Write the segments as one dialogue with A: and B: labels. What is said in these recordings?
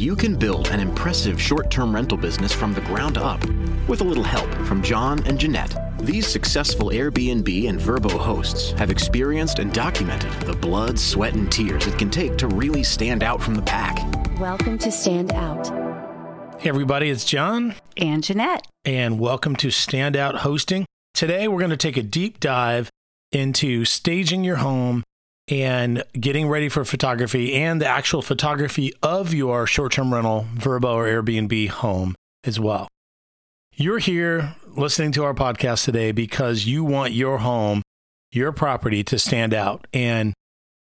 A: you can build an impressive short term rental business from the ground up with a little help from John and Jeanette. These successful Airbnb and Vrbo hosts have experienced and documented the blood, sweat, and tears it can take to really stand out from the pack.
B: Welcome to Stand Out.
C: Hey, everybody, it's John.
D: And Jeanette.
C: And welcome to Standout Hosting. Today, we're going to take a deep dive into staging your home and getting ready for photography and the actual photography of your short term rental, Vrbo, or Airbnb home as well. You're here listening to our podcast today because you want your home, your property to stand out. And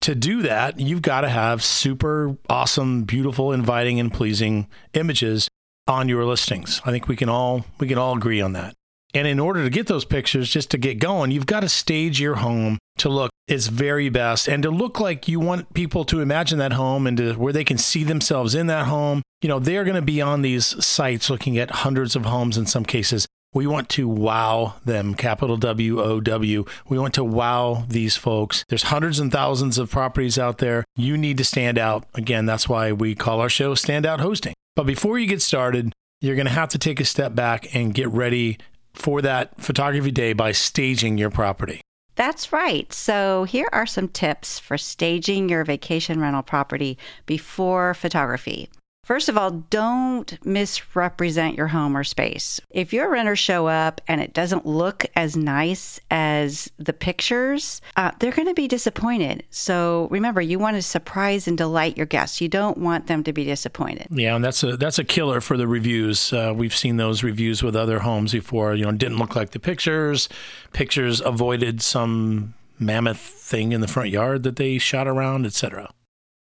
C: to do that, you've got to have super awesome, beautiful, inviting, and pleasing images on your listings. I think we can all we can all agree on that. And in order to get those pictures, just to get going, you've got to stage your home to look its very best and to look like you want people to imagine that home and to where they can see themselves in that home. You know, they're going to be on these sites looking at hundreds of homes in some cases. We want to wow them, capital W O W. We want to wow these folks. There's hundreds and thousands of properties out there. You need to stand out. Again, that's why we call our show Standout Hosting. But before you get started, you're going to have to take a step back and get ready for that photography day by staging your property.
D: That's right. So, here are some tips for staging your vacation rental property before photography. First of all, don't misrepresent your home or space. If your renters show up and it doesn't look as nice as the pictures, uh, they're going to be disappointed. So remember, you want to surprise and delight your guests. You don't want them to be disappointed.
C: Yeah, and that's a that's a killer for the reviews. Uh, we've seen those reviews with other homes before. You know, didn't look like the pictures. Pictures avoided some mammoth thing in the front yard that they shot around, etc.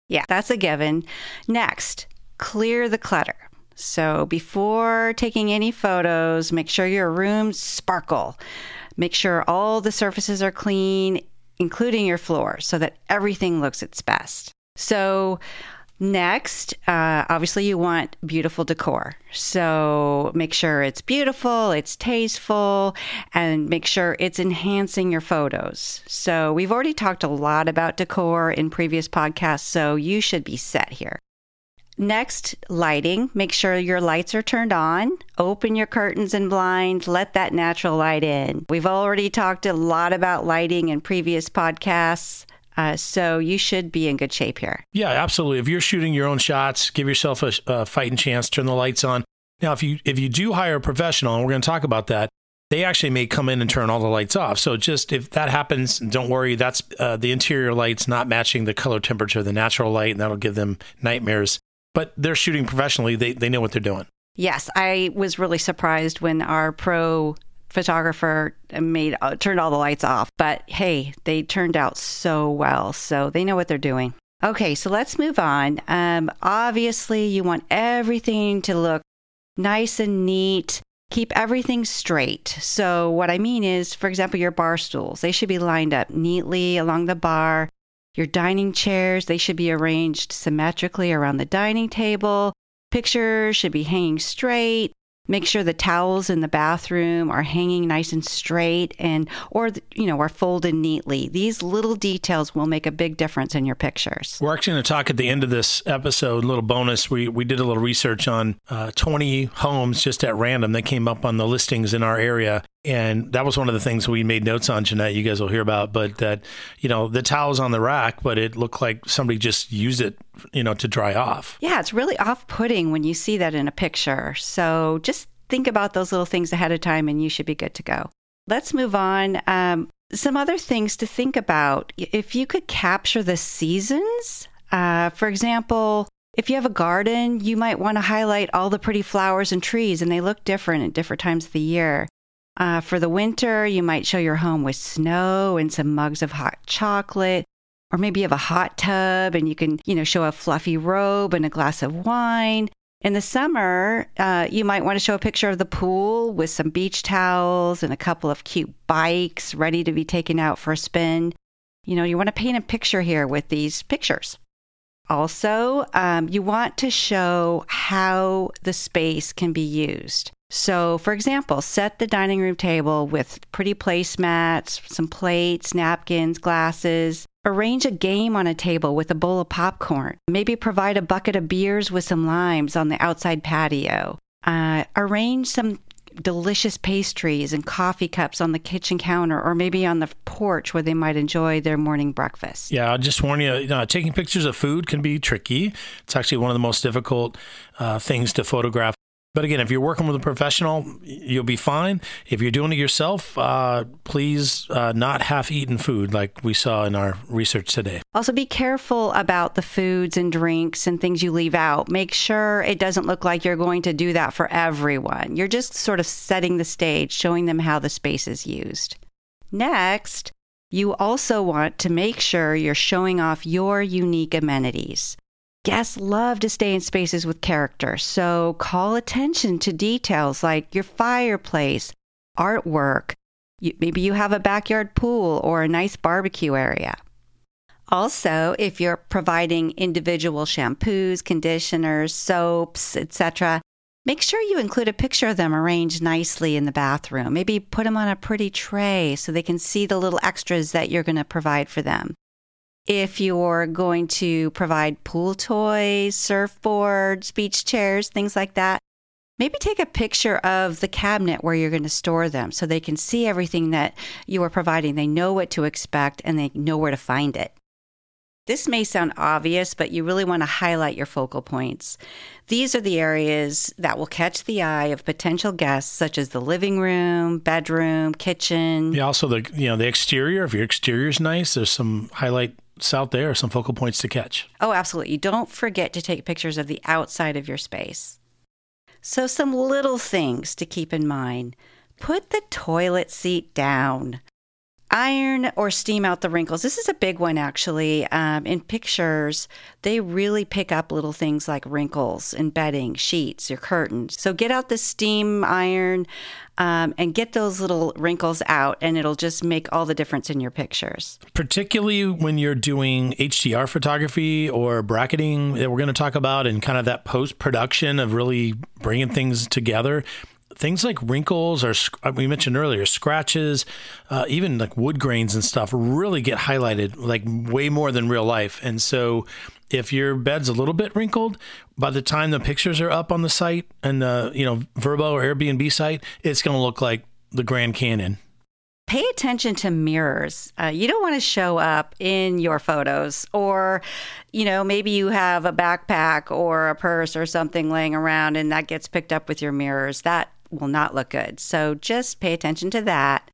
D: Yeah, that's a given. Next, clear the clutter. So before taking any photos, make sure your rooms sparkle. Make sure all the surfaces are clean, including your floor, so that everything looks its best. So Next, uh, obviously, you want beautiful decor. So make sure it's beautiful, it's tasteful, and make sure it's enhancing your photos. So we've already talked a lot about decor in previous podcasts, so you should be set here. Next, lighting. Make sure your lights are turned on. Open your curtains and blinds. Let that natural light in. We've already talked a lot about lighting in previous podcasts. Uh, so you should be in good shape here.
C: Yeah, absolutely. If you're shooting your own shots, give yourself a, a fighting chance. Turn the lights on. Now, if you if you do hire a professional, and we're going to talk about that, they actually may come in and turn all the lights off. So just if that happens, don't worry. That's uh, the interior lights not matching the color temperature of the natural light, and that'll give them nightmares but they're shooting professionally. They they know what they're doing.
D: Yes, I was really surprised when our pro photographer made uh, turned all the lights off. But hey, they turned out so well, so they know what they're doing. Okay, so let's move on. Um, obviously, you want everything to look nice and neat. Keep everything straight. So, what I mean is, for example, your bar stools, they should be lined up neatly along the bar. Your dining chairs, they should be arranged symmetrically around the dining table. Pictures should be hanging straight. Make sure the towels in the bathroom are hanging nice and straight and or you know are folded neatly. These little details will make a big difference in your pictures.
C: We're actually going to talk at the end of this episode. A little bonus. We we did a little research on uh, 20 homes just at random that came up on the listings in our area, and that was one of the things we made notes on, Jeanette. You guys will hear about, but that you know the towels on the rack, but it looked like somebody just used it, you know, to dry off.
D: Yeah, it's really off-putting when you see that in a picture. So just think about those little things ahead of time, and you should be good to go. Let's move on. Um, some other things to think about. If you could capture the seasons, uh, for example, if you have a garden, you might want to highlight all the pretty flowers and trees, and they look different at different times of the year. Uh, for the winter, you might show your home with snow and some mugs of hot chocolate. Or maybe you have a hot tub and you can, you know, show a fluffy robe and a glass of wine. In the summer, uh, you might want to show a picture of the pool with some beach towels and a couple of cute bikes ready to be taken out for a spin. You know, you want to paint a picture here with these pictures. Also, um, you want to show how the space can be used. So, for example, set the dining room table with pretty placemats, some plates, napkins, glasses. Arrange a game on a table with a bowl of popcorn. Maybe provide a bucket of beers with some limes on the outside patio. Uh, arrange some delicious pastries and coffee cups on the kitchen counter or maybe on the porch where they might enjoy their morning breakfast.
C: Yeah, I'll just warn you, uh, taking pictures of food can be tricky. It's actually one of the most difficult uh, things to photograph. But again, if you're working with a professional, you'll be fine. If you're doing it yourself, uh, please uh, not half eaten food like we saw in our research today.
D: Also, be careful about the foods and drinks and things you leave out. Make sure it doesn't look like you're going to do that for everyone. You're just sort of setting the stage, showing them how the space is used. Next, you also want to make sure you're showing off your unique amenities. Guests love to stay in spaces with character, so call attention to details like your fireplace, artwork. maybe you have a backyard pool or a nice barbecue area. Also, if you're providing individual shampoos, conditioners, soaps, etc., make sure you include a picture of them arranged nicely in the bathroom. Maybe put them on a pretty tray so they can see the little extras that you're going to provide for them. If you're going to provide pool toys, surfboards, beach chairs, things like that, maybe take a picture of the cabinet where you're going to store them so they can see everything that you are providing. They know what to expect and they know where to find it. This may sound obvious, but you really want to highlight your focal points. These are the areas that will catch the eye of potential guests, such as the living room, bedroom, kitchen.
C: Yeah, also the you know the exterior. If your exterior is nice, there's some highlight out there, some focal points to catch.
D: Oh, absolutely. Don't forget to take pictures of the outside of your space. So, some little things to keep in mind put the toilet seat down. Iron or steam out the wrinkles. This is a big one, actually. Um, in pictures, they really pick up little things like wrinkles in bedding, sheets, your curtains. So get out the steam iron um, and get those little wrinkles out, and it'll just make all the difference in your pictures.
C: Particularly when you're doing HDR photography or bracketing that we're going to talk about, and kind of that post production of really bringing things together things like wrinkles or uh, we mentioned earlier scratches uh, even like wood grains and stuff really get highlighted like way more than real life and so if your bed's a little bit wrinkled by the time the pictures are up on the site and the you know vrbo or airbnb site it's going to look like the grand canyon
D: pay attention to mirrors. Uh, you don't want to show up in your photos, or, you know, maybe you have a backpack or a purse or something laying around and that gets picked up with your mirrors. That will not look good. So just pay attention to that.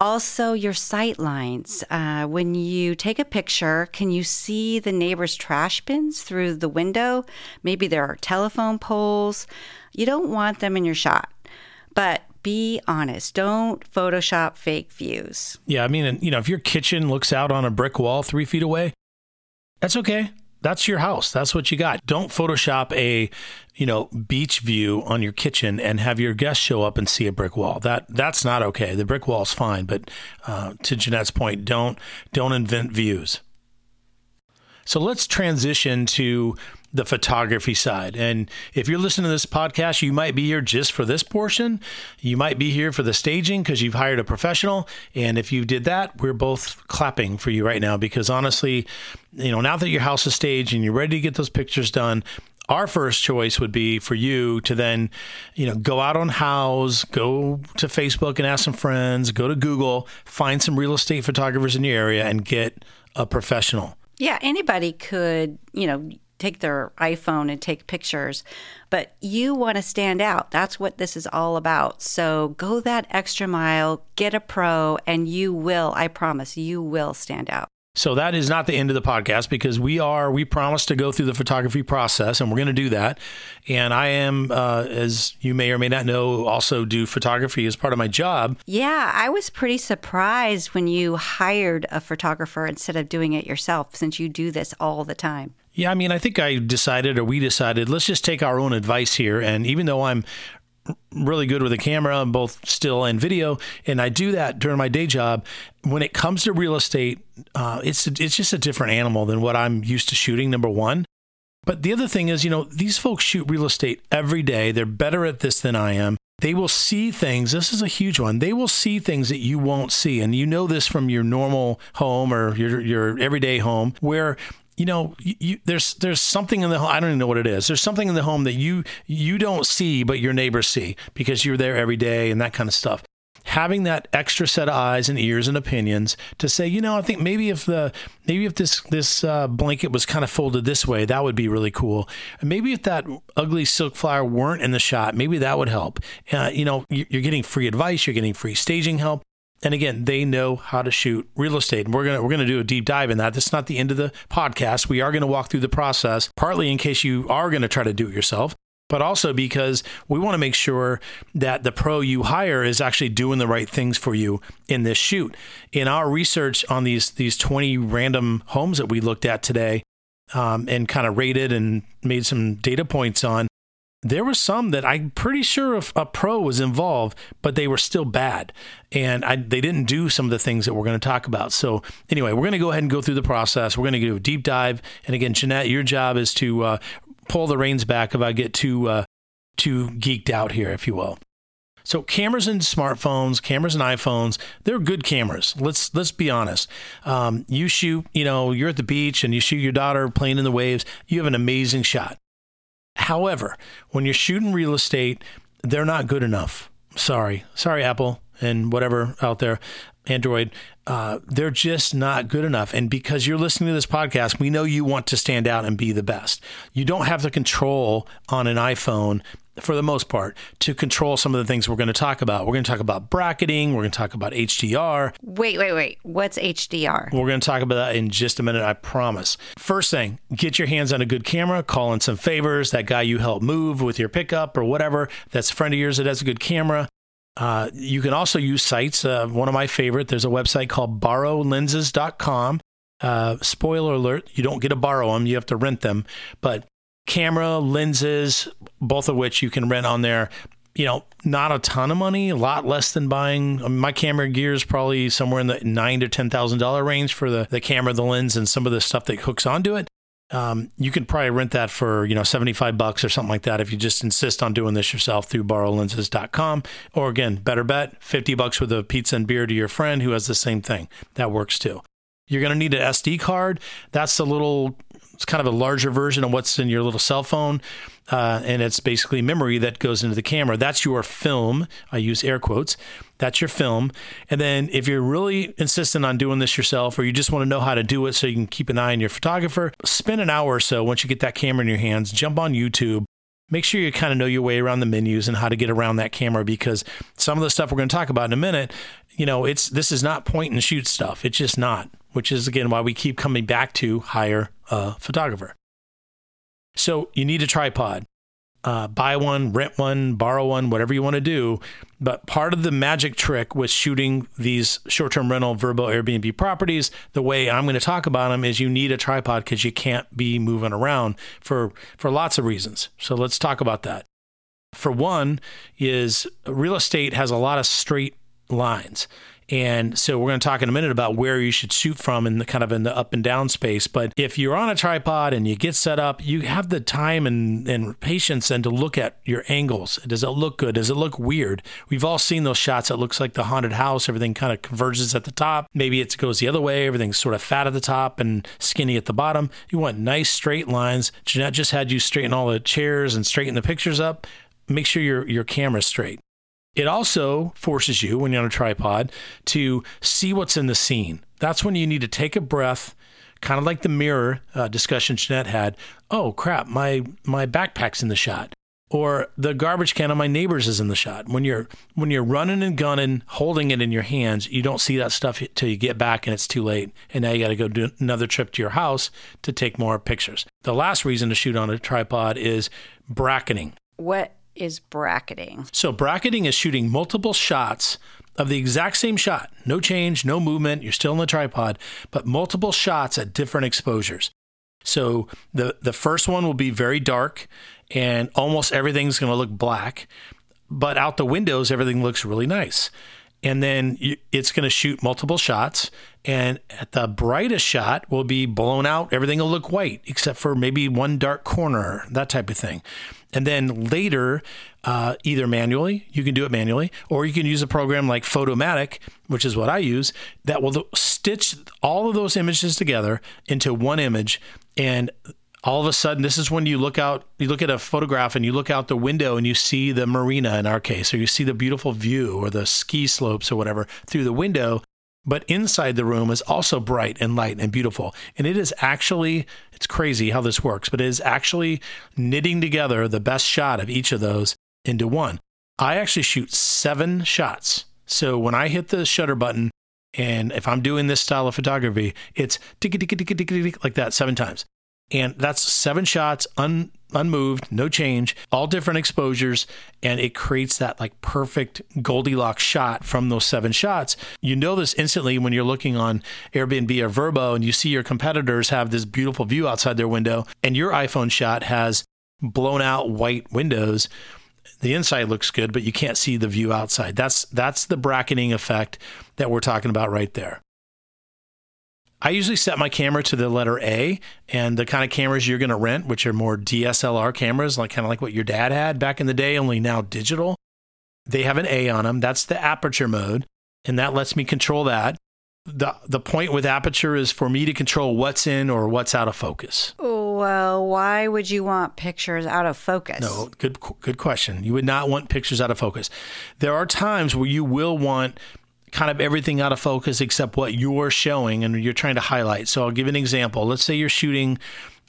D: Also, your sight lines. Uh, when you take a picture, can you see the neighbor's trash bins through the window? Maybe there are telephone poles. You don't want them in your shot. But be honest. Don't Photoshop fake views.
C: Yeah, I mean, you know, if your kitchen looks out on a brick wall three feet away, that's okay that's your house. That's what you got. Don't Photoshop a, you know, beach view on your kitchen and have your guests show up and see a brick wall. That that's not okay. The brick wall's fine, but uh, to Jeanette's point, don't don't invent views. So let's transition to the photography side. And if you're listening to this podcast, you might be here just for this portion. You might be here for the staging because you've hired a professional. And if you did that, we're both clapping for you right now because honestly, you know, now that your house is staged and you're ready to get those pictures done, our first choice would be for you to then, you know, go out on house, go to Facebook and ask some friends, go to Google, find some real estate photographers in your area and get a professional.
D: Yeah, anybody could, you know, take their iPhone and take pictures, but you want to stand out. That's what this is all about. So go that extra mile, get a pro, and you will, I promise, you will stand out.
C: So that is not the end of the podcast because we are we promised to go through the photography process and we're going to do that. And I am, uh, as you may or may not know, also do photography as part of my job.
D: Yeah, I was pretty surprised when you hired a photographer instead of doing it yourself, since you do this all the time.
C: Yeah, I mean, I think I decided, or we decided, let's just take our own advice here. And even though I'm really good with a camera, both still and video, and I do that during my day job. When it comes to real estate, uh, it's it's just a different animal than what I'm used to shooting. Number one, but the other thing is, you know, these folks shoot real estate every day. They're better at this than I am. they will see things. This is a huge one. They will see things that you won't see. And you know this from your normal home or your, your everyday home where you know, you, there's there's something in the home. I don't even know what it is. There's something in the home that you you don't see, but your neighbors see because you're there every day and that kind of stuff having that extra set of eyes and ears and opinions to say, you know, I think maybe if the maybe if this this uh, blanket was kind of folded this way, that would be really cool. And maybe if that ugly silk flower weren't in the shot, maybe that would help. Uh, you know, you're getting free advice, you're getting free staging help. And again, they know how to shoot real estate. And we're gonna we're gonna do a deep dive in that. This is not the end of the podcast. We are gonna walk through the process, partly in case you are gonna try to do it yourself, but also because we want to make sure that the pro you hire is actually doing the right things for you in this shoot. In our research on these these 20 random homes that we looked at today um, and kind of rated and made some data points on, there were some that I'm pretty sure if a pro was involved, but they were still bad, and I, they didn't do some of the things that we're going to talk about. So anyway, we're going to go ahead and go through the process. We're going to do a deep dive, and again, Jeanette, your job is to uh, pull the reins back if I get too uh, too geeked out here, if you will. So cameras and smartphones, cameras and iPhones, they're good cameras. Let's let's be honest. Um, you shoot, you know, you're at the beach and you shoot your daughter playing in the waves. You have an amazing shot. However, when you're shooting real estate, they're not good enough. Sorry, sorry, Apple and whatever out there. Android, uh, they're just not good enough. And because you're listening to this podcast, we know you want to stand out and be the best. You don't have the control on an iPhone for the most part, to control some of the things we're going to talk about. We're going to talk about bracketing. We're going to talk about HDR.
D: Wait, wait, wait. What's HDR?
C: We're going to talk about that in just a minute, I promise. First thing, get your hands on a good camera, call in some favors. That guy you help move with your pickup or whatever, that's a friend of yours that has a good camera. Uh, you can also use sites. Uh, one of my favorite, there's a website called borrowlenses.com. Uh, spoiler alert, you don't get to borrow them, you have to rent them. But camera, lenses, both of which you can rent on there. You know, not a ton of money, a lot less than buying. I mean, my camera gear is probably somewhere in the nine to ten thousand dollar range for the the camera, the lens, and some of the stuff that hooks onto it um, you could probably rent that for you know 75 bucks or something like that if you just insist on doing this yourself through borrowlenses.com or again better bet 50 bucks with a pizza and beer to your friend who has the same thing that works too you're going to need an sd card that's a little it's kind of a larger version of what's in your little cell phone uh, and it's basically memory that goes into the camera that's your film i use air quotes that's your film. And then if you're really insistent on doing this yourself or you just want to know how to do it so you can keep an eye on your photographer, spend an hour or so once you get that camera in your hands, jump on YouTube. Make sure you kind of know your way around the menus and how to get around that camera because some of the stuff we're going to talk about in a minute, you know, it's this is not point and shoot stuff. It's just not, which is again why we keep coming back to hire a photographer. So you need a tripod uh, buy one, rent one, borrow one, whatever you want to do. But part of the magic trick with shooting these short term rental Vrbo Airbnb properties, the way I'm going to talk about them is you need a tripod because you can't be moving around for, for lots of reasons. So let's talk about that. For one, is real estate has a lot of straight lines. And so we're going to talk in a minute about where you should shoot from in the kind of in the up and down space. But if you're on a tripod and you get set up, you have the time and, and patience and to look at your angles. Does it look good? Does it look weird? We've all seen those shots. It looks like the haunted house. Everything kind of converges at the top. Maybe it goes the other way. Everything's sort of fat at the top and skinny at the bottom. You want nice straight lines. Jeanette just had you straighten all the chairs and straighten the pictures up. Make sure your, your camera's straight. It also forces you, when you're on a tripod, to see what's in the scene. That's when you need to take a breath, kind of like the mirror uh, discussion Jeanette had. Oh crap, my my backpack's in the shot, or the garbage can on my neighbor's is in the shot. When you're when you're running and gunning, holding it in your hands, you don't see that stuff till you get back and it's too late, and now you got to go do another trip to your house to take more pictures. The last reason to shoot on a tripod is bracketing.
D: What is bracketing.
C: So, bracketing is shooting multiple shots of the exact same shot. No change, no movement. You're still in the tripod, but multiple shots at different exposures. So, the, the first one will be very dark and almost everything's going to look black, but out the windows, everything looks really nice. And then you, it's going to shoot multiple shots. And at the brightest shot will be blown out. Everything will look white, except for maybe one dark corner, that type of thing. And then later, uh, either manually, you can do it manually, or you can use a program like Photomatix, which is what I use, that will stitch all of those images together into one image. And all of a sudden, this is when you look out, you look at a photograph and you look out the window and you see the marina in our case, or you see the beautiful view or the ski slopes or whatever through the window but inside the room is also bright and light and beautiful. And it is actually, it's crazy how this works, but it is actually knitting together the best shot of each of those into one. I actually shoot seven shots. So when I hit the shutter button, and if I'm doing this style of photography, it's like that seven times. And that's seven shots un, unmoved, no change, all different exposures. And it creates that like perfect Goldilocks shot from those seven shots. You know this instantly when you're looking on Airbnb or Vrbo and you see your competitors have this beautiful view outside their window and your iPhone shot has blown out white windows the inside looks good but you can't see the view outside that's that's the bracketing effect that we're talking about right there I usually set my camera to the letter A and the kind of cameras you're going to rent, which are more DSLR cameras, like kind of like what your dad had back in the day, only now digital. They have an A on them. That's the aperture mode, and that lets me control that. The the point with aperture is for me to control what's in or what's out of focus.
D: Well, why would you want pictures out of focus?
C: No, good good question. You would not want pictures out of focus. There are times where you will want kind of everything out of focus except what you're showing and you're trying to highlight. So I'll give an example. Let's say you're shooting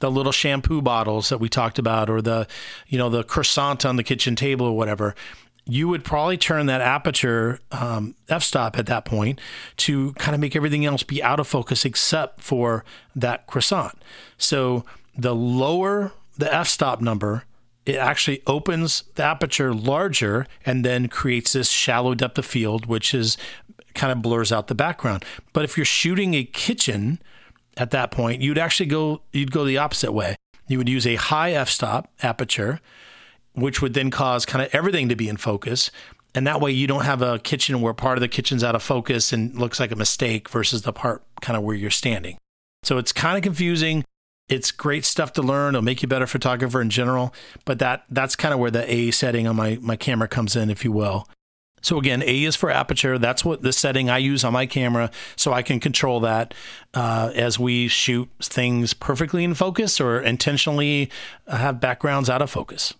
C: the little shampoo bottles that we talked about or the you know the croissant on the kitchen table or whatever you would probably turn that aperture um, f-stop at that point to kind of make everything else be out of focus except for that croissant so the lower the f-stop number it actually opens the aperture larger and then creates this shallow depth of field, which is kind of blurs out the background. But if you're shooting a kitchen at that point, you'd actually go you'd go the opposite way. You would use a high f-stop aperture, which would then cause kind of everything to be in focus. And that way you don't have a kitchen where part of the kitchen's out of focus and looks like a mistake versus the part kind of where you're standing. So it's kind of confusing. It's great stuff to learn. It'll make you a better photographer in general. But that that's kind of where the A setting on my, my camera comes in, if you will. So again, A is for aperture. That's what the setting I use on my camera, so I can control that uh, as we shoot things perfectly in focus or intentionally have backgrounds out of focus.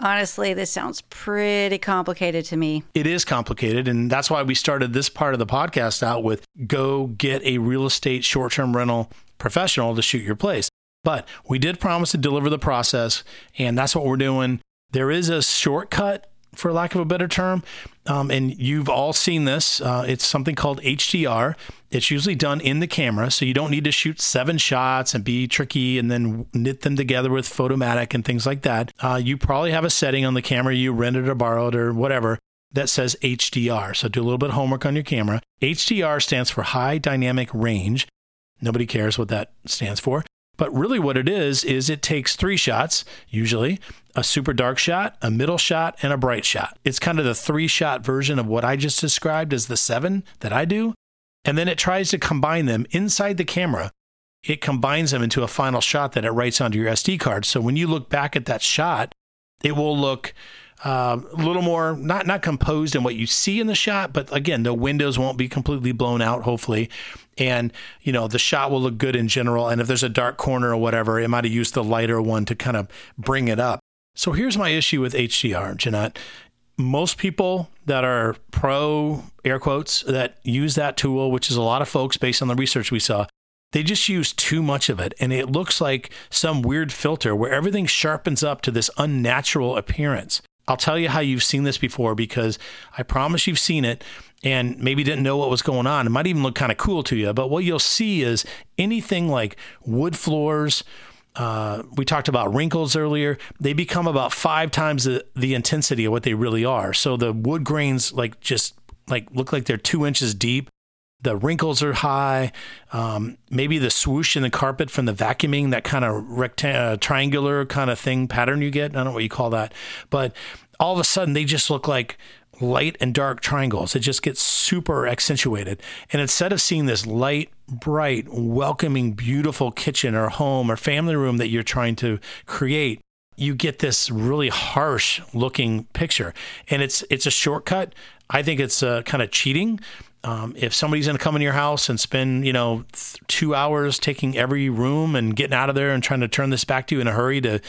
D: Honestly, this sounds pretty complicated to me.
C: It is complicated, and that's why we started this part of the podcast out with go get a real estate short term rental professional to shoot your place. But we did promise to deliver the process, and that's what we're doing. There is a shortcut for lack of a better term. Um, and you've all seen this. Uh, it's something called HDR. It's usually done in the camera, so you don't need to shoot seven shots and be tricky and then knit them together with Photomatix and things like that. Uh, you probably have a setting on the camera you rented or borrowed or whatever that says HDR. So do a little bit of homework on your camera. HDR stands for High Dynamic Range. Nobody cares what that stands for. But really, what it is, is it takes three shots, usually a super dark shot, a middle shot, and a bright shot. It's kind of the three shot version of what I just described as the seven that I do. And then it tries to combine them inside the camera. It combines them into a final shot that it writes onto your SD card. So when you look back at that shot, it will look uh, a little more not not composed in what you see in the shot, but again, the windows won't be completely blown out, hopefully, and you know the shot will look good in general. And if there's a dark corner or whatever, it might have used the lighter one to kind of bring it up. So here's my issue with HDR, Jeanette. Most people that are pro air quotes that use that tool, which is a lot of folks based on the research we saw, they just use too much of it and it looks like some weird filter where everything sharpens up to this unnatural appearance. I'll tell you how you've seen this before because I promise you've seen it and maybe didn't know what was going on. It might even look kind of cool to you, but what you'll see is anything like wood floors. Uh, we talked about wrinkles earlier. They become about five times the, the intensity of what they really are. So the wood grains like just like look like they're two inches deep the wrinkles are high. Um, maybe the swoosh in the carpet from the vacuuming, that kind of rectangular, uh, triangular kind of thing pattern you get. I don't know what you call that, but all of a sudden they just look like light and dark triangles. It just gets super accentuated. And instead of seeing this light, bright, welcoming, beautiful kitchen or home or family room that you're trying to create, you get this really harsh looking picture. And it's it's a shortcut. I think it's uh, kind of cheating. Um, if somebody's going to come in your house and spend, you know, th- two hours taking every room and getting out of there and trying to turn this back to you in a hurry to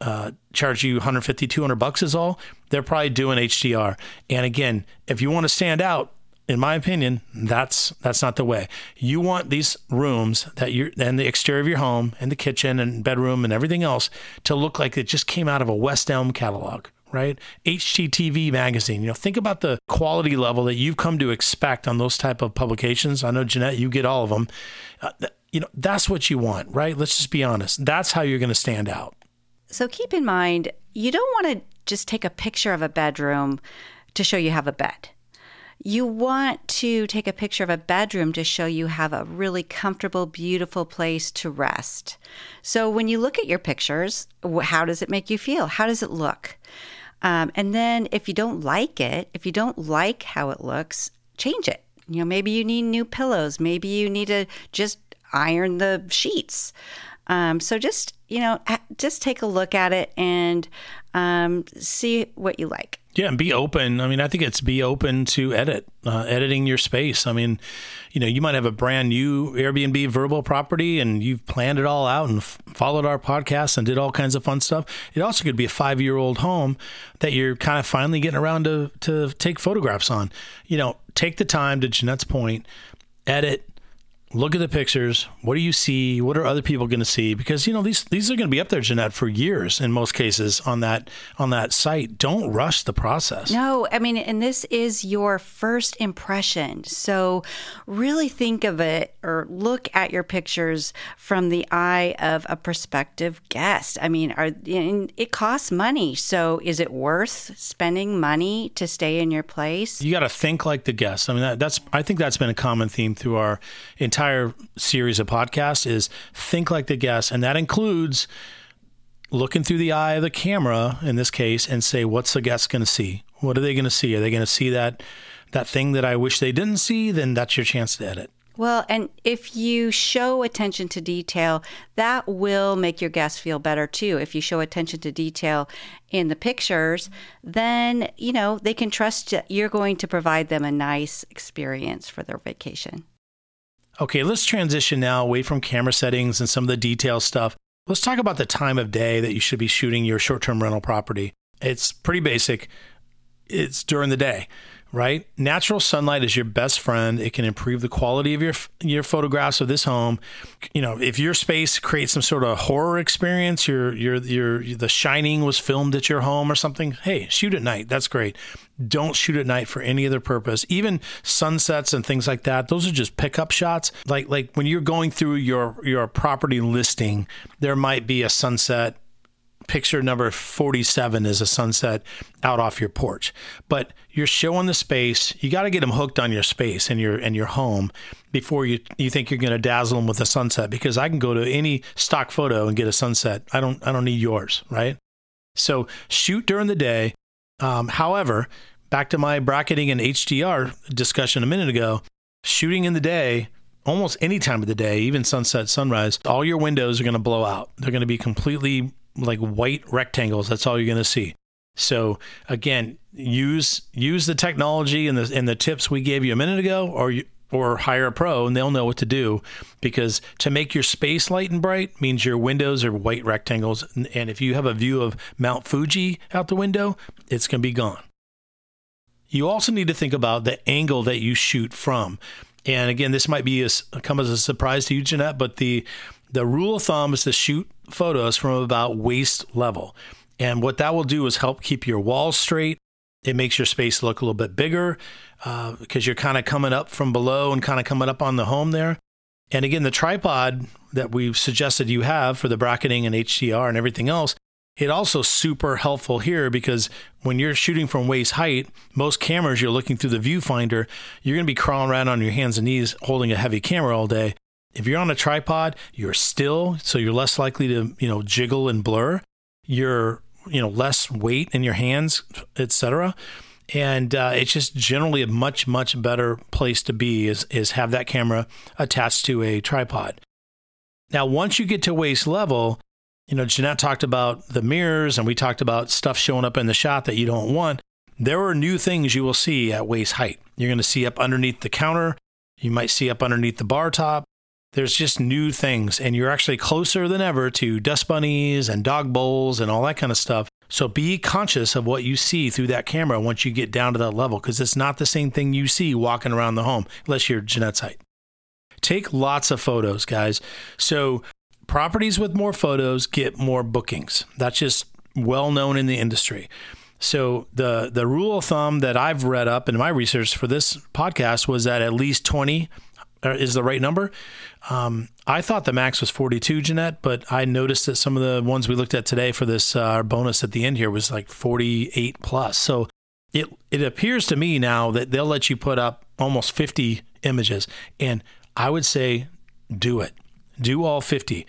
C: uh, charge you 150, 200 bucks is all, they're probably doing HDR. And again, if you want to stand out, in my opinion, that's that's not the way. You want these rooms that you and the exterior of your home and the kitchen and bedroom and everything else to look like it just came out of a West Elm catalog, right? HGTV magazine. You know, think about the quality level that you've come to expect on those type of publications. I know Jeanette, you get all of them. Uh, you know, that's what you want, right? Let's just be honest. That's how you're going to stand out.
D: So keep in mind, you don't want to just take a picture of a bedroom to show you have a bed you want to take a picture of a bedroom to show you have a really comfortable, beautiful place to rest. So when you look at your pictures, how does it make you feel? How does it look? Um, and then if you don't like it, if you don't like how it looks, change it. You know, maybe you need new pillows. Maybe you need to just iron the sheets. Um, so just you know, just take a look at it and um, see what you like.
C: Yeah, and be open. I mean, I think it's be open to edit, uh, editing your space. I mean, you know, you might have a brand new Airbnb Vrbo property and you've planned it all out and f- followed our podcast and did all kinds of fun stuff. It also could be a five year old home that you're kind of finally getting around to, to take photographs on. You know, take the time to Jeanette's point, edit, look at the pictures. What do you see? What are other people going to see? Because you know these these are going to be up there, Jeanette, for years in most cases on that on that site. Don't rush the process.
D: No, I mean, and this is your first impression, so really think of it or look at your pictures from the eye of a prospective guest. I mean, are it costs money, so is it worth spending money to stay in your place?
C: You got to think like the guest. I mean, that, that's I think that's been a common theme through our entire entire series of podcasts is think like the guest, and that includes looking through the eye of the camera in this case and say, what's the guest going to see? What are they going to see? Are they going to see that that thing that I wish they didn't see? Then that's your chance to edit.
D: Well, and if you show attention to detail, that will make your guests feel better too. If you show attention to detail in the pictures, then, you know, they can trust you're going to provide them a nice experience for their vacation.
C: Okay, let's transition now away from camera settings and some of the detail stuff. Let's talk about the time of day that you should be shooting your short term rental property. It's pretty basic, it's during the day right? Natural sunlight is your best friend. It can improve the quality of your your photographs of this home. You know, if your space creates some sort of horror experience, your your your the Shining was filmed at your home or something. Hey, shoot at night. That's great. Don't shoot at night for any other purpose. Even sunsets and things like that. Those are just pickup shots. Like like when you're going through your your property listing, there might be a sunset picture number 47 is a sunset out off your porch. But you're showing the space. You got to get them hooked on your space and your and your home before you you think you're going to dazzle them with a sunset because I can go to any stock photo and get a sunset. I don't I don't need yours, right? So shoot during the day. Um, however, back to my bracketing and HDR discussion a minute ago, shooting in the day almost any time of the day, even sunset, sunrise, all your windows are going to blow out. They're going to be completely like white rectangles. That's all you're going to see. So again, use use the technology and the and the tips we gave you a minute ago, or you, or hire a pro and they'll know what to do because to make your space light and bright means your windows are white rectangles and if you have a view of Mount Fuji out the window it's going to be gone. You also need to think about the angle that you shoot from. And again, this might be a, come as a surprise to you, Jeanette, but the the rule of thumb is to shoot photos from about waist level. And what that will do is help keep your walls straight. It makes your space look a little bit bigger uh, because you're kind of coming up from below and kind of coming up on the home there. And again, the tripod that we've suggested you have for the bracketing and HDR and everything else, it also super helpful here because when you're shooting from waist height, most cameras you're looking through the viewfinder, you're going to be crawling around on your hands and knees holding a heavy camera all day. If you're on a tripod, you're still, so you're less likely to, you know, jiggle and blur. You're, you know, less weight in your hands, etc. And uh, it's just generally a much, much better place to be is, is have that camera attached to a tripod. Now, once you get to waist level, You know, Jeanette talked about the mirrors and we talked about stuff showing up in the shot that you don't want. There are new things you will see at waist height. You're going to see up underneath the counter. You might see up underneath the bar top. There's just new things, and you're actually closer than ever to dust bunnies and dog bowls and all that kind of stuff. So be conscious of what you see through that camera once you get down to that level, because it's not the same thing you see walking around the home, unless you're Jeanette's height. Take lots of photos, guys. So properties with more photos get more bookings. That's just well known in the industry. So the the rule of thumb that I've read up in my research for this podcast was that at least 20 uh, is the right number. Um, I thought the max was 42, Jeanette, but I noticed that some of the ones we looked at today for this uh, bonus at the end here was like 48 plus. So it it appears to me now that they'll let you put up almost 50 images, and I would say do it, do all 50.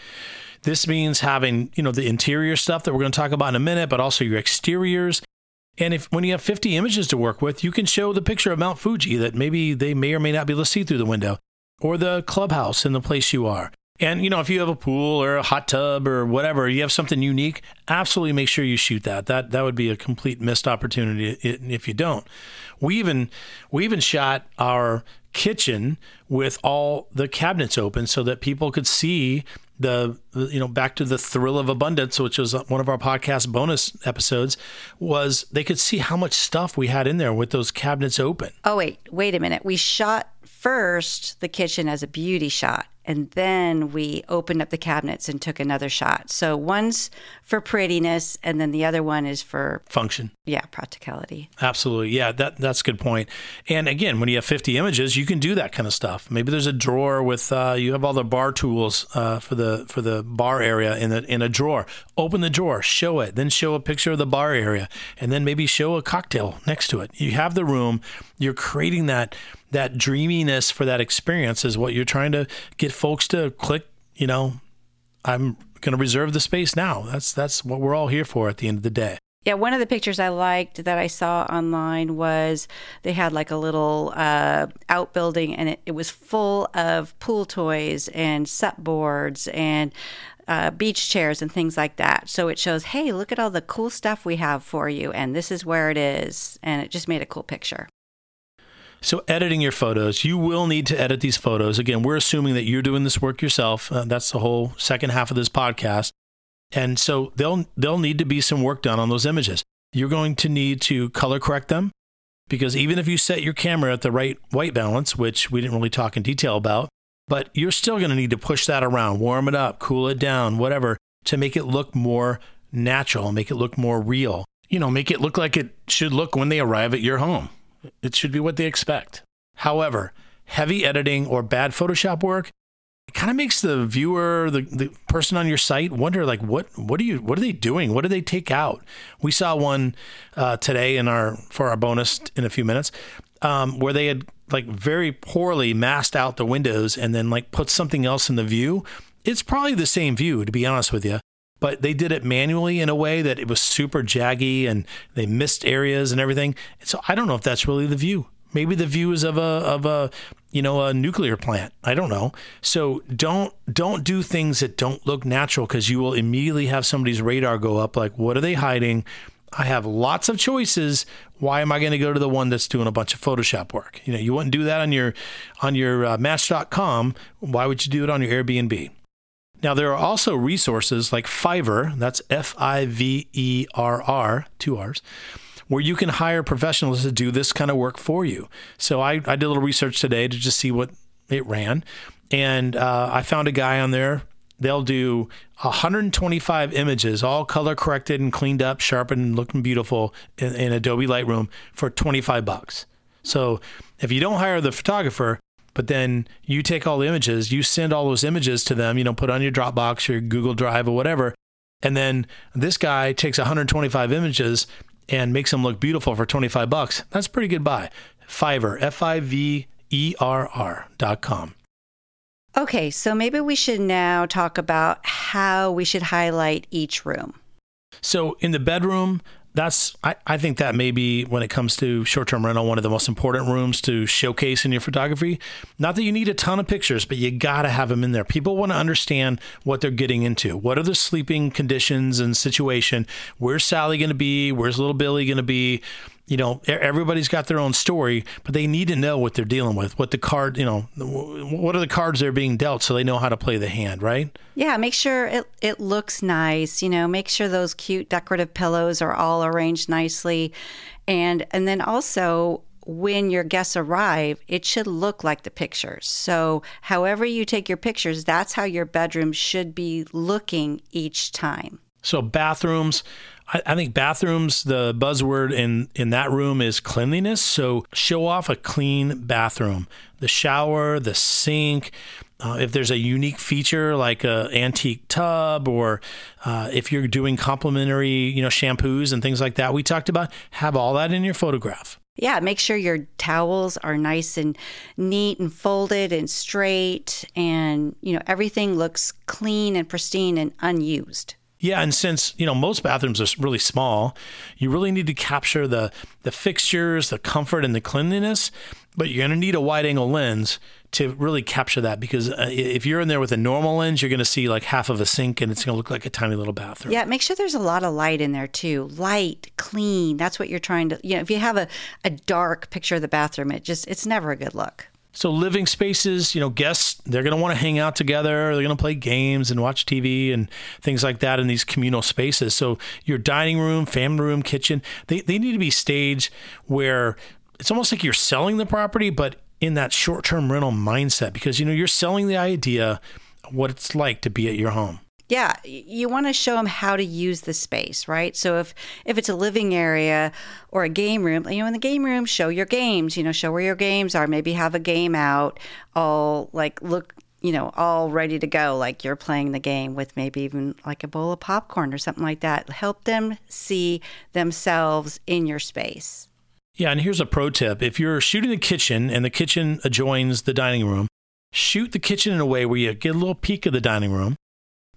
C: This means having you know the interior stuff that we're going to talk about in a minute, but also your exteriors and if when you have 50 images to work with, you can show the picture of Mount Fuji that maybe they may or may not be able to see through the window, or the clubhouse in the place you are. And you know, if you have a pool or a hot tub or whatever, you have something unique, absolutely make sure you shoot that. That that would be a complete missed opportunity if you don't. We even we even shot our kitchen with all the cabinets open so that people could see the you know back to the thrill of abundance which was one of our podcast bonus episodes was they could see how much stuff we had in there with those cabinets open
D: oh wait wait a minute we shot first the kitchen as a beauty shot and then we opened up the cabinets and took another shot. So one's for prettiness, and then the other one is for
C: function.
D: Yeah, practicality.
C: Absolutely. Yeah, that that's a good point. And again, when you have 50 images, you can do that kind of stuff. Maybe there's a drawer with uh, you have all the bar tools uh, for the for the bar area in the in a drawer. Open the drawer, show it, then show a picture of the bar area, and then maybe show a cocktail next to it. You have the room. You're creating that that dreaminess for that experience is what you're trying to get folks to click, you know, I'm going to reserve the space now. That's that's what we're all here for at the end of the day.
D: Yeah, one of the pictures I liked that I saw online was they had like a little uh, outbuilding and it, it was full of pool toys and sup boards and uh, beach chairs and things like that. So it shows, hey, look at all the cool stuff we have for you, and this is where it is. And it just made a cool picture.
C: So, editing your photos, you will need to edit these photos. Again, we're assuming that you're doing this work yourself. Uh, that's the whole second half of this podcast. And so they'll they'll need to be some work done on those images. You're going to need to color correct them because even if you set your camera at the right white balance, which we didn't really talk in detail about, but you're still going to need to push that around, warm it up, cool it down, whatever, to make it look more natural, make it look more real. You know, make it look like it should look when they arrive at your home. It should be what they expect. However, heavy editing or bad Photoshop work it kind of makes the viewer, the, the person on your site, wonder like what what are you what are they doing? What do they take out? We saw one uh, today in our for our bonus in a few minutes um, where they had like very poorly masked out the windows and then like put something else in the view. It's probably the same view to be honest with you, but they did it manually in a way that it was super jaggy and they missed areas and everything. So I don't know if that's really the view. Maybe the view is of a of a you know a nuclear plant. I don't know. So don't don't do things that don't look natural because you will immediately have somebody's radar go up. Like, what are they hiding? I have lots of choices. Why am I going to go to the one that's doing a bunch of Photoshop work? You know, you wouldn't do that on your on your uh, Match.com. Why would you do it on your Airbnb? Now, there are also resources like Fiverr, that's F I V E R R, two R's, where you can hire professionals to do this kind of work for you. So I, I did a little research today to just see what it ran. And uh, I found a guy on there. They'll do 125 images, all color corrected and cleaned up, sharpened, looking beautiful in, in Adobe Lightroom for 25 bucks. So if you don't hire the photographer, but then you take all the images, you send all those images to them, you know, put on your Dropbox or Google Drive or whatever. And then this guy takes 125 images and makes them look beautiful for 25 bucks. That's pretty good buy. Fiverr, F I V E R R dot com.
D: Okay, so maybe we should now talk about how we should highlight each room.
C: So in the bedroom, that's I, I think that may be when it comes to short-term rental one of the most important rooms to showcase in your photography. Not that you need a ton of pictures but you got to have them in there. People want to understand what they're getting into. What are the sleeping conditions and situation? Where's sally to be? Where's little billy to be you know, everybody's got their own story, but they need to know what they're dealing with, what the card, you know, what are the cards they're being dealt so they know how to play the hand, right?
D: Yeah, make sure it, it looks nice, you know, make sure those cute decorative pillows are all arranged nicely. And and then also when your guests arrive, it should look like the pictures. So, however you take your pictures, that's how your bedroom should be looking each time.
C: So, bathrooms, I, I think bathrooms, the buzzword in, in that room is cleanliness. So show off a clean bathroom, the shower, the sink. Uh, if there's a unique feature like a antique tub, or uh, if you're doing complimentary, you know, shampoos and things like that, we talked about, have all that in your photograph.
D: Yeah, make sure your towels are nice and neat and folded and straight, and you know everything looks clean and pristine and unused.
C: Yeah, and since you know most bathrooms are really small, you really need to capture the the fixtures, the comfort, and the cleanliness. But you're going to need a wide angle lens to really capture that because uh, if you're in there with a normal lens, you're going to see like half of a sink and it's going to look like a tiny little bathroom.
D: Yeah, make sure there's a lot of light in there too. Light, clean. That's what you're trying to. You know, if you have a a dark picture of the bathroom, it just it's never a good look.
C: So living spaces, you know, guests, they're going to want to hang out together. They're going to play games and watch TV and things like that in these communal spaces. So your dining room, family room, kitchen, they, they need to be staged where it's almost like you're selling the property, but in that short-term rental mindset because, you know, you're selling the idea what it's like to be at your home
D: yeah you want to show them how to use the space right? So if if it's a living area or a game room you know in the game room show your games you know show where your games are maybe have a game out all like look you know all ready to go like you're playing the game with maybe even like a bowl of popcorn or something like that. Help them see themselves in your space.
C: Yeah and here's a pro tip. If you're shooting the kitchen and the kitchen adjoins the dining room shoot the kitchen in a way where you get a little peek of the dining room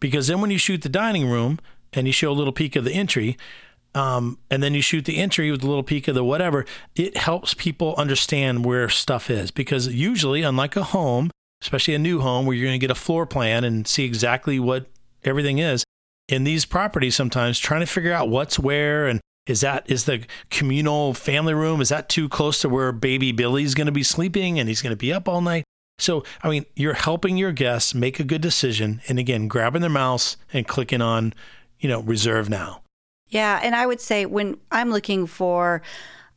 C: because then when you shoot the dining room and you show a little peek of the entry, um, and then you shoot the entry with a little peek of the whatever, it helps people understand where stuff is. Because usually, unlike a home, especially a new home where you're going to get a floor plan and see exactly what everything is, in these properties, sometimes trying to figure out what's where and is that is the communal family room is that too close to where baby Billy's going to be sleeping and he's going to be up all night? So, I mean, you're helping your guests make a good decision. And again, grabbing their mouse and clicking on, you know, reserve now.
D: Yeah. And I would say when I'm looking for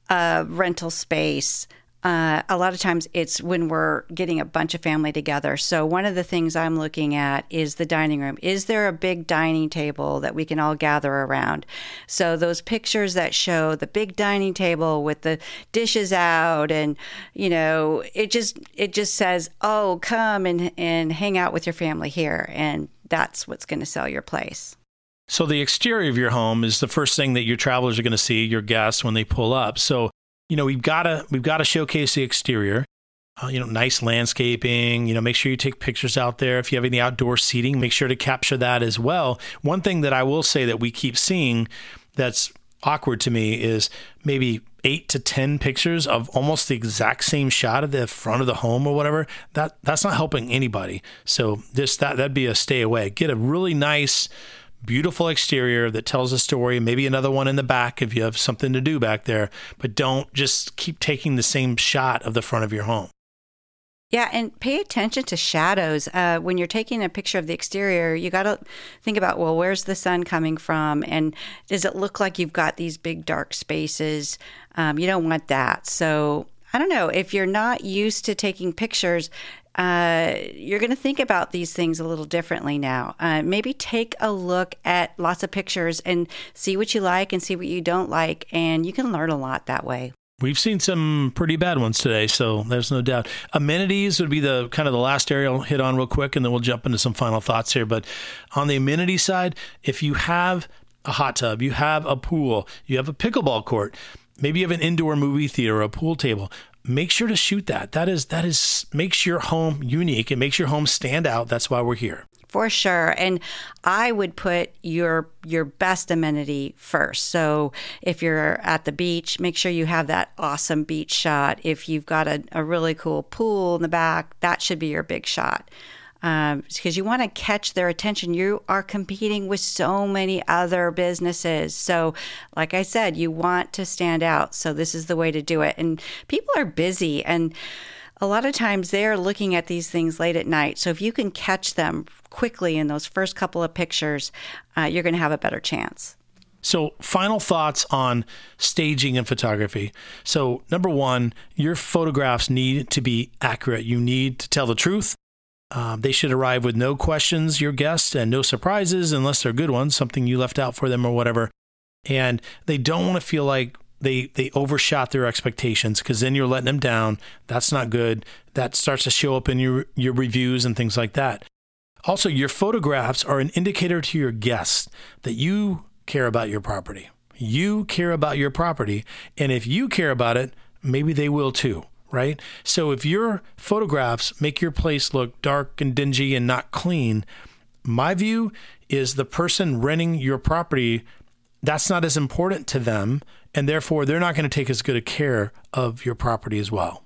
D: a rental space, uh, a lot of times it's when we're getting a bunch of family together. So, one of the things I'm looking at is the dining room. Is there a big dining table that we can all gather around? So, those pictures that show the big dining table with the dishes out, and you know, it just it just says, "Oh, come and and hang out with your family here," and that's what's going to sell your place.
C: So the exterior of your home is the first thing that your travelers are going to see, your guests when they pull up. So you know, we've got to we've got to showcase the exterior. Uh, you know, nice landscaping. You know, make sure you take pictures out there. If you have any outdoor seating, make sure to capture that as well. One thing that I will say that we keep seeing that's awkward to me is maybe eight to ten pictures of almost the exact same shot of the front of the home or whatever. That that's not helping anybody. So this that that'd be a stay away. Get a really nice beautiful exterior that tells a story, maybe another one in the back if you have something to do back there, but don't just keep taking the same shot of the front of your home.
D: Yeah, and pay attention to shadows. Uh, when you're taking a picture of the exterior, you got to think about well, where's the sun coming from? And does it look like you've got these big dark spaces? Um, you don't want that. So I don't know. If you're not used to taking pictures, uh, you're going to think about these things a little differently now. Uh, maybe take a look at lots of pictures and see what you like and see what you don't like, and you can learn a lot that way.
C: We've seen some pretty bad ones today, so there's no doubt. Amenities would be the kind of the last area I'll hit on real quick, and then we'll jump into some final thoughts here. But on the amenity side, if you have a hot tub, you have a pool, you have a pickleball court, maybe you have an indoor movie theater, a pool table, make sure to shoot that. That is that is makes your home unique. It makes your home stand out. That's why we're here.
D: For sure. And I would put your your best amenity first. So if you're at the beach, make sure you have that awesome beach shot. If you've got a, a really cool pool in the back, that should be your big shot. Um, because you want to catch their attention. You are competing with so many other businesses. So, like I said, you want to stand out. So, this is the way to do it. And people are busy and a lot of times they're looking at these things late at night. So if you can catch them quickly in those first couple of pictures, uh, you're going to have a better chance.
C: So, final thoughts on staging and photography. So, number one, your photographs need to be accurate. You need to tell the truth. Um, they should arrive with no questions, your guests, and no surprises unless they're good ones, something you left out for them or whatever. And they don't want to feel like they they overshot their expectations because then you're letting them down. That's not good. That starts to show up in your your reviews and things like that. Also, your photographs are an indicator to your guests that you care about your property. You care about your property, and if you care about it, maybe they will too, right? So if your photographs make your place look dark and dingy and not clean, my view is the person renting your property that's not as important to them and therefore they're not going to take as good a care of your property as well.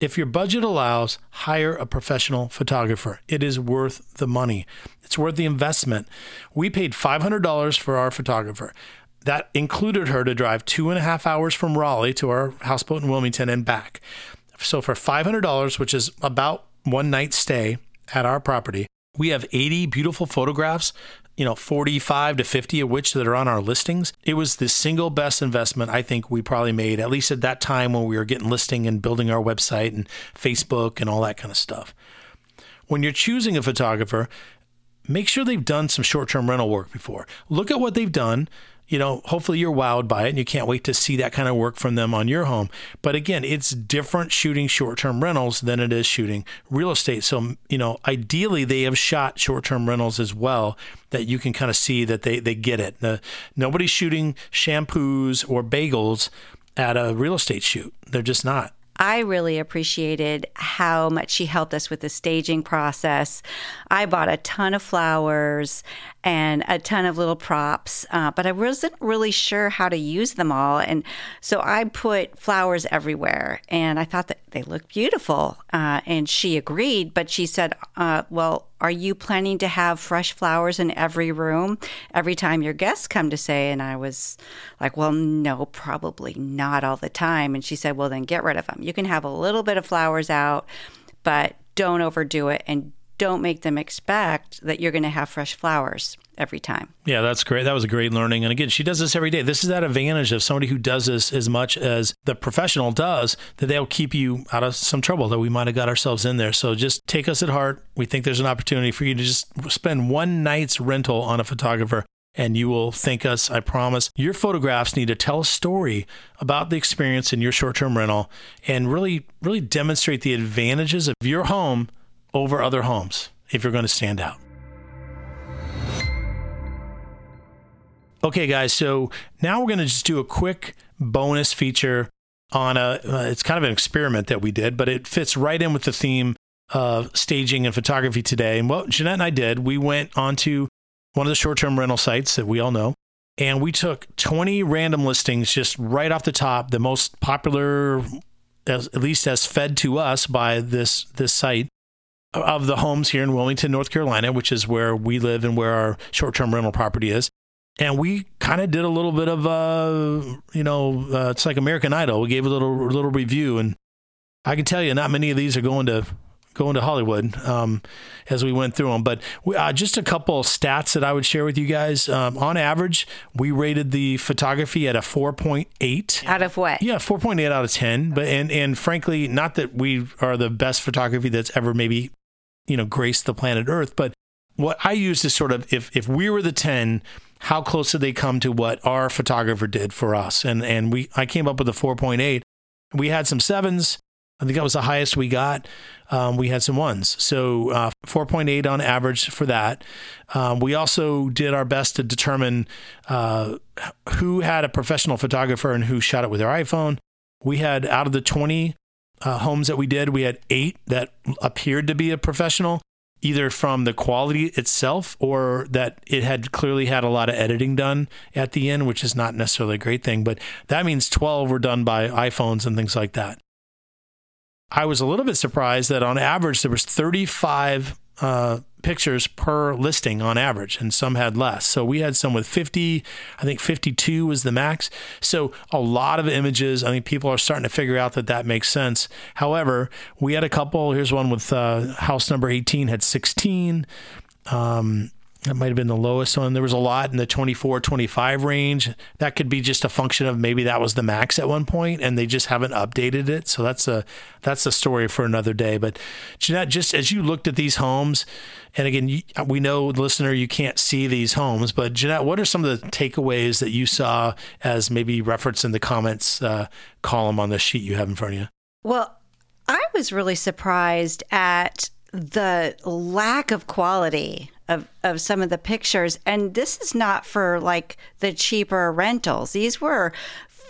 C: If your budget allows, hire a professional photographer. It is worth the money. It's worth the investment. We paid $500 for our photographer. That included her to drive two and a half hours from Raleigh to our houseboat in Wilmington and back. So for $500, which is about one night stay at our property, we have 80 beautiful photographs you know, 45 to 50 of which that are on our listings. It was the single best investment I think we probably made, at least at that time when we were getting listing and building our website and Facebook and all that kind of stuff. When you're choosing a photographer, make sure they've done some short term rental work before. Look at what they've done you know, hopefully you're wowed by it and you can't wait to see that kind of work from them on your home. But again, it's different shooting short term rentals than it is shooting real estate. So, you know, ideally they have shot short term rentals as well that you can kind of see that they, they get it. The, nobody's shooting shampoos or bagels at a real estate shoot. They're just not.
D: I really appreciated how much she helped us with the staging process. I bought a ton of flowers and a ton of little props, uh, but I wasn't really sure how to use them all. And so I put flowers everywhere, and I thought that they looked beautiful. Uh, and she agreed, but she said, uh, Well, are you planning to have fresh flowers in every room every time your guests come to say? And I was like, Well, no, probably not all the time. And she said, Well, then get rid of them. You can have a little bit of flowers out, but don't overdo it and don't make them expect that you're going to have fresh flowers every time.
C: Yeah, that's great. That was a great learning. And again, she does this every day. This is that advantage of somebody who does this as much as the professional does, that they'll keep you out of some trouble that we might have got ourselves in there. So just take us at heart. We think there's an opportunity for you to just spend one night's rental on a photographer and you will thank us, I promise. Your photographs need to tell a story about the experience in your short term rental and really, really demonstrate the advantages of your home over other homes if you're going to stand out. Okay, guys, so now we're going to just do a quick bonus feature on a, uh, it's kind of an experiment that we did, but it fits right in with the theme of staging and photography today. And what Jeanette and I did, we went onto one of the short term rental sites that we all know, and we took 20 random listings just right off the top, the most popular, as, at least as fed to us by this, this site of the homes here in Wilmington, North Carolina, which is where we live and where our short term rental property is. And we kind of did a little bit of, uh, you know, uh, it's like American Idol. We gave a little little review, and I can tell you, not many of these are going to going to Hollywood um, as we went through them. But we, uh, just a couple of stats that I would share with you guys. Um, on average, we rated the photography at a 4.8.
D: Out of what?
C: Yeah, 4.8 out of 10. But and and frankly, not that we are the best photography that's ever maybe you know grace the planet Earth, but what I used is sort of if if we were the 10 how close did they come to what our photographer did for us? And and we I came up with a 4.8. We had some sevens. I think that was the highest we got. Um, we had some ones. So uh, 4.8 on average for that. Um, we also did our best to determine uh, who had a professional photographer and who shot it with their iPhone. We had out of the 20 uh, homes that we did, we had eight that appeared to be a professional either from the quality itself or that it had clearly had a lot of editing done at the end, which is not necessarily a great thing. But that means 12 were done by iPhones and things like that. I was a little bit surprised that on average there was 35 uh, pictures per listing on average, and some had less. So we had some with 50, I think 52 was the max. So a lot of images. I think people are starting to figure out that that makes sense. However, we had a couple. Here's one with uh, house number 18 had 16. Um, that might have been the lowest one. There was a lot in the 24, 25 range. That could be just a function of maybe that was the max at one point and they just haven't updated it. So that's a that's a story for another day. But Jeanette, just as you looked at these homes, and again, you, we know, listener, you can't see these homes, but Jeanette, what are some of the takeaways that you saw as maybe referenced in the comments uh, column on the sheet you have in front of you?
D: Well, I was really surprised at the lack of quality of, of some of the pictures. And this is not for like the cheaper rentals. These were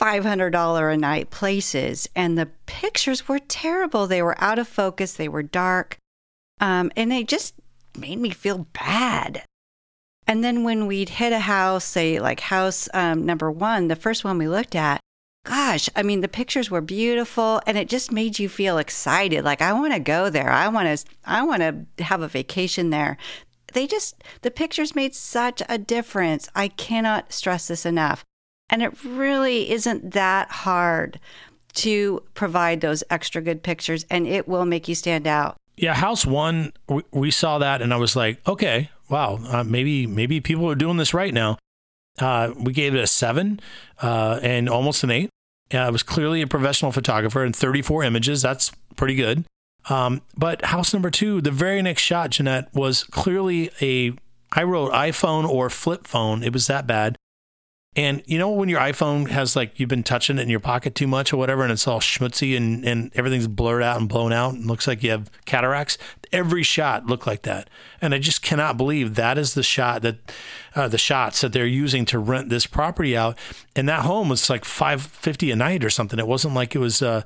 D: $500 a night places, and the pictures were terrible. They were out of focus, they were dark, um, and they just made me feel bad. And then when we'd hit a house, say like house um, number one, the first one we looked at, gosh, I mean, the pictures were beautiful and it just made you feel excited. Like, I want to go there. I want to, I want to have a vacation there they just, the pictures made such a difference. I cannot stress this enough. And it really isn't that hard to provide those extra good pictures, and it will make you stand out.
C: Yeah, House One, we, we saw that, and I was like, okay, wow, uh, maybe maybe people are doing this right now. Uh, we gave it a seven uh, and almost an eight. Uh, I was clearly a professional photographer, and 34 images. That's pretty good. Um, but house number two, the very next shot, Jeanette, was clearly a, I wrote iPhone or flip phone. It was that bad. And you know, when your iPhone has like, you've been touching it in your pocket too much or whatever, and it's all schmutzy and, and everything's blurred out and blown out and looks like you have cataracts. Every shot looked like that. And I just cannot believe that is the shot that, uh, the shots that they're using to rent this property out. And that home was like 550 a night or something. It wasn't like it was, uh,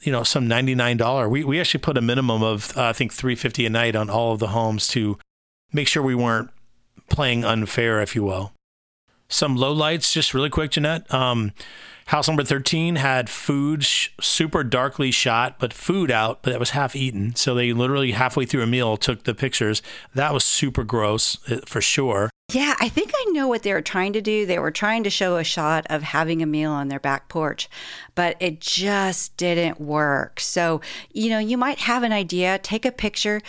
C: you know, some $99. We, we actually put a minimum of, uh, I think 350 a night on all of the homes to make sure we weren't playing unfair, if you will. Some low lights, just really quick, Jeanette. Um, house number 13 had food sh- super darkly shot, but food out, but it was half eaten. So they literally halfway through a meal took the pictures. That was super gross uh, for sure.
D: Yeah, I think I know what they were trying to do. They were trying to show a shot of having a meal on their back porch, but it just didn't work. So, you know, you might have an idea, take a picture.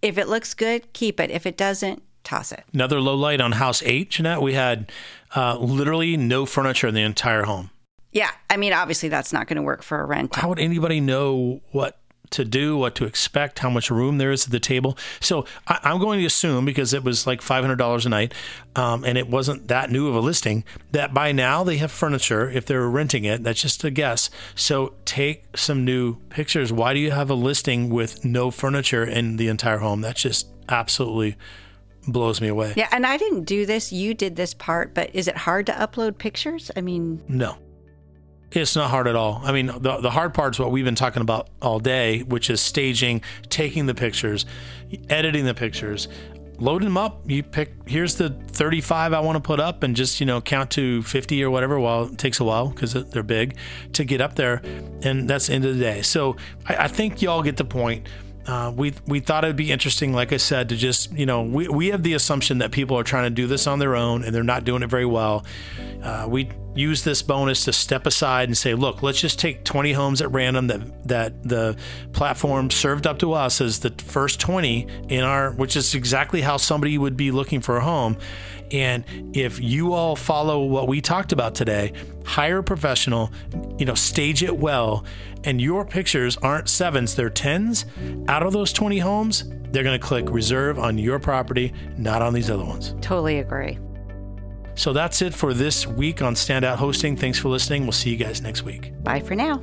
D: If it looks good, keep it. If it doesn't, toss it.
C: Another low light on house eight, Jeanette. We had uh, literally no furniture in the entire home.
D: Yeah, I mean, obviously that's not going to work for a rent.
C: How would anybody know what to do, what to expect, how much room there is at the table. So I, am going to assume because it was like $500 a night, um, and it wasn't that new of a listing, that by now they have furniture. If they're renting it, that's just a guess. So take some new pictures. Why do you have a listing with no furniture in the entire home? That's just absolutely blows me away.
D: Yeah, and I didn't do this. You did this part, but is it hard to upload pictures? I mean,
C: no. It's not hard at all. I mean, the, the hard part is what we've been talking about all day, which is staging, taking the pictures, editing the pictures, loading them up. You pick, here's the 35 I want to put up, and just, you know, count to 50 or whatever. Well, it takes a while because they're big to get up there. And that's the end of the day. So I, I think y'all get the point. Uh, we we thought it'd be interesting, like I said, to just you know we we have the assumption that people are trying to do this on their own and they're not doing it very well. Uh, we use this bonus to step aside and say, look, let's just take 20 homes at random that that the platform served up to us as the first 20 in our, which is exactly how somebody would be looking for a home. And if you all follow what we talked about today, hire a professional, you know, stage it well, and your pictures aren't sevens, they're tens, out of those 20 homes, they're going to click reserve on your property, not on these other ones.
D: Totally agree.
C: So that's it for this week on Standout Hosting. Thanks for listening. We'll see you guys next week.
D: Bye for now.